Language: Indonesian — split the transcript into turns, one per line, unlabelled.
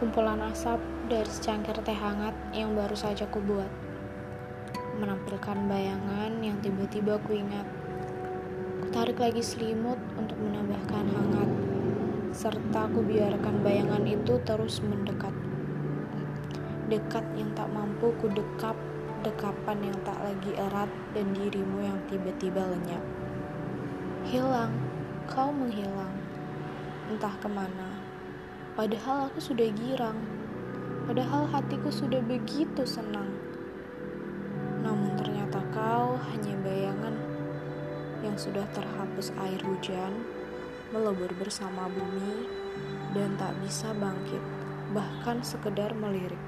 kumpulan asap dari secangkir teh hangat yang baru saja kubuat. Menampilkan bayangan yang tiba-tiba kuingat. Kutarik lagi selimut untuk menambahkan hangat, serta ku biarkan bayangan itu terus mendekat. Dekat yang tak mampu ku dekap, dekapan yang tak lagi erat, dan dirimu yang tiba-tiba lenyap. Hilang, kau menghilang, entah ke mana Padahal aku sudah girang. Padahal hatiku sudah begitu senang. Namun ternyata kau hanya bayangan yang sudah terhapus air hujan, melebur bersama bumi, dan tak bisa bangkit, bahkan sekedar melirik.